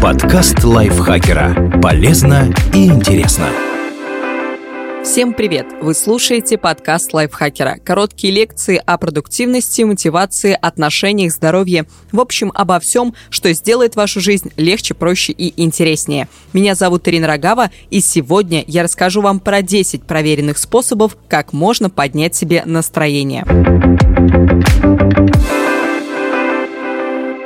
Подкаст лайфхакера. Полезно и интересно. Всем привет! Вы слушаете подкаст лайфхакера. Короткие лекции о продуктивности, мотивации, отношениях, здоровье. В общем, обо всем, что сделает вашу жизнь легче, проще и интереснее. Меня зовут Ирина Рогава, и сегодня я расскажу вам про 10 проверенных способов, как можно поднять себе настроение.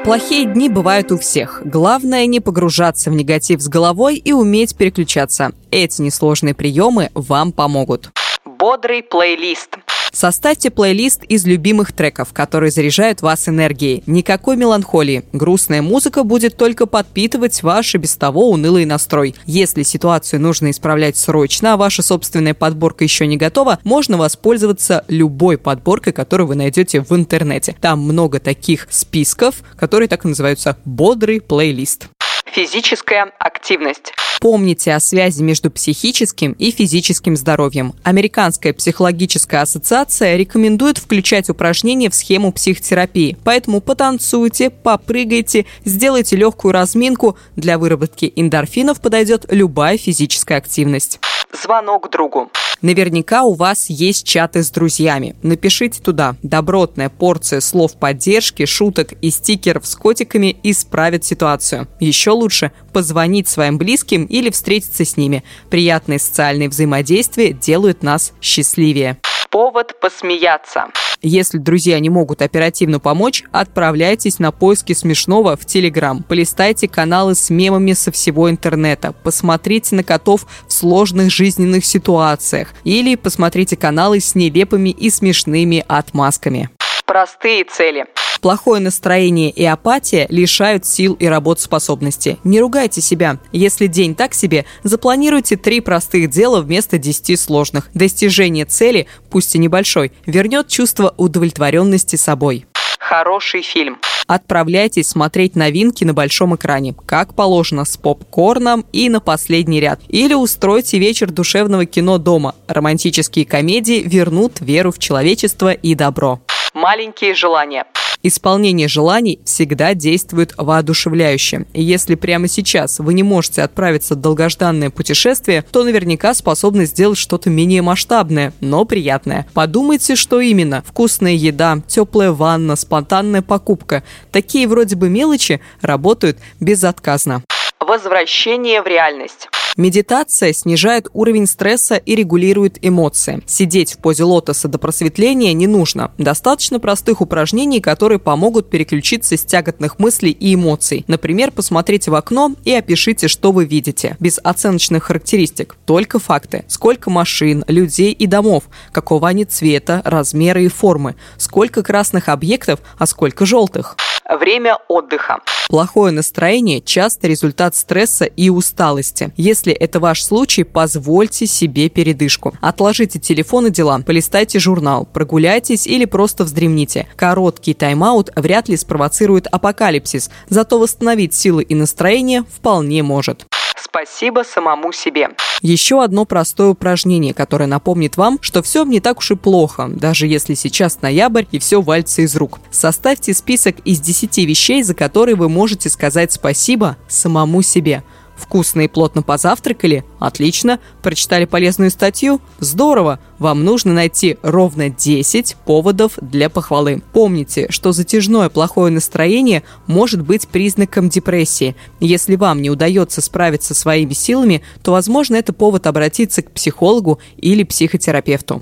Плохие дни бывают у всех. Главное не погружаться в негатив с головой и уметь переключаться. Эти несложные приемы вам помогут. Бодрый плейлист. Составьте плейлист из любимых треков, которые заряжают вас энергией. Никакой меланхолии. Грустная музыка будет только подпитывать ваш и без того унылый настрой. Если ситуацию нужно исправлять срочно, а ваша собственная подборка еще не готова, можно воспользоваться любой подборкой, которую вы найдете в интернете. Там много таких списков, которые так и называются «бодрый плейлист». Физическая активность. Помните о связи между психическим и физическим здоровьем. Американская психологическая ассоциация рекомендует включать упражнения в схему психотерапии. Поэтому потанцуйте, попрыгайте, сделайте легкую разминку. Для выработки эндорфинов подойдет любая физическая активность. Звонок другу. Наверняка у вас есть чаты с друзьями. Напишите туда. Добротная порция слов поддержки, шуток и стикеров с котиками исправит ситуацию. Еще лучше позвонить своим близким или встретиться с ними. Приятные социальные взаимодействия делают нас счастливее. Повод посмеяться. Если друзья не могут оперативно помочь, отправляйтесь на поиски смешного в Телеграм. Полистайте каналы с мемами со всего интернета. Посмотрите на котов в сложных жизненных ситуациях. Или посмотрите каналы с нелепыми и смешными отмазками. Простые цели. Плохое настроение и апатия лишают сил и работоспособности. Не ругайте себя. Если день так себе, запланируйте три простых дела вместо десяти сложных. Достижение цели, пусть и небольшой, вернет чувство удовлетворенности собой. Хороший фильм. Отправляйтесь смотреть новинки на большом экране, как положено, с попкорном и на последний ряд. Или устройте вечер душевного кино дома. Романтические комедии вернут веру в человечество и добро. Маленькие желания. Исполнение желаний всегда действует воодушевляюще. И если прямо сейчас вы не можете отправиться в долгожданное путешествие, то наверняка способны сделать что-то менее масштабное, но приятное. Подумайте, что именно. Вкусная еда, теплая ванна, спонтанная покупка. Такие вроде бы мелочи работают безотказно. Возвращение в реальность. Медитация снижает уровень стресса и регулирует эмоции. Сидеть в позе лотоса до просветления не нужно. Достаточно простых упражнений, которые помогут переключиться с тяготных мыслей и эмоций. Например, посмотрите в окно и опишите, что вы видите. Без оценочных характеристик. Только факты. Сколько машин, людей и домов. Какого они цвета, размера и формы. Сколько красных объектов, а сколько желтых. Время отдыха. Плохое настроение – часто результат стресса и усталости. Если это ваш случай, позвольте себе передышку. Отложите телефон и дела, полистайте журнал, прогуляйтесь или просто вздремните. Короткий тайм-аут вряд ли спровоцирует апокалипсис, зато восстановить силы и настроение вполне может. Спасибо самому себе. Еще одно простое упражнение, которое напомнит вам, что все не так уж и плохо, даже если сейчас ноябрь и все вальится из рук. Составьте список из 10 вещей, за которые вы можете сказать спасибо самому себе. Вкусно и плотно позавтракали? Отлично. Прочитали полезную статью? Здорово. Вам нужно найти ровно 10 поводов для похвалы. Помните, что затяжное плохое настроение может быть признаком депрессии. Если вам не удается справиться своими силами, то, возможно, это повод обратиться к психологу или психотерапевту.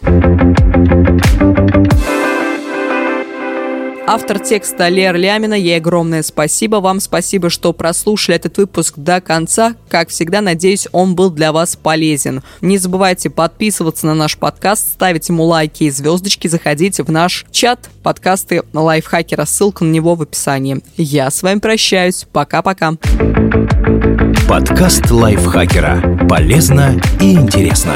Автор текста Лер Лямина. Ей огромное спасибо. Вам спасибо, что прослушали этот выпуск до конца. Как всегда, надеюсь, он был для вас полезен. Не забывайте подписываться на наш подкаст, ставить ему лайки и звездочки, заходите в наш чат подкасты лайфхакера. Ссылка на него в описании. Я с вами прощаюсь. Пока-пока. Подкаст лайфхакера. Полезно и интересно.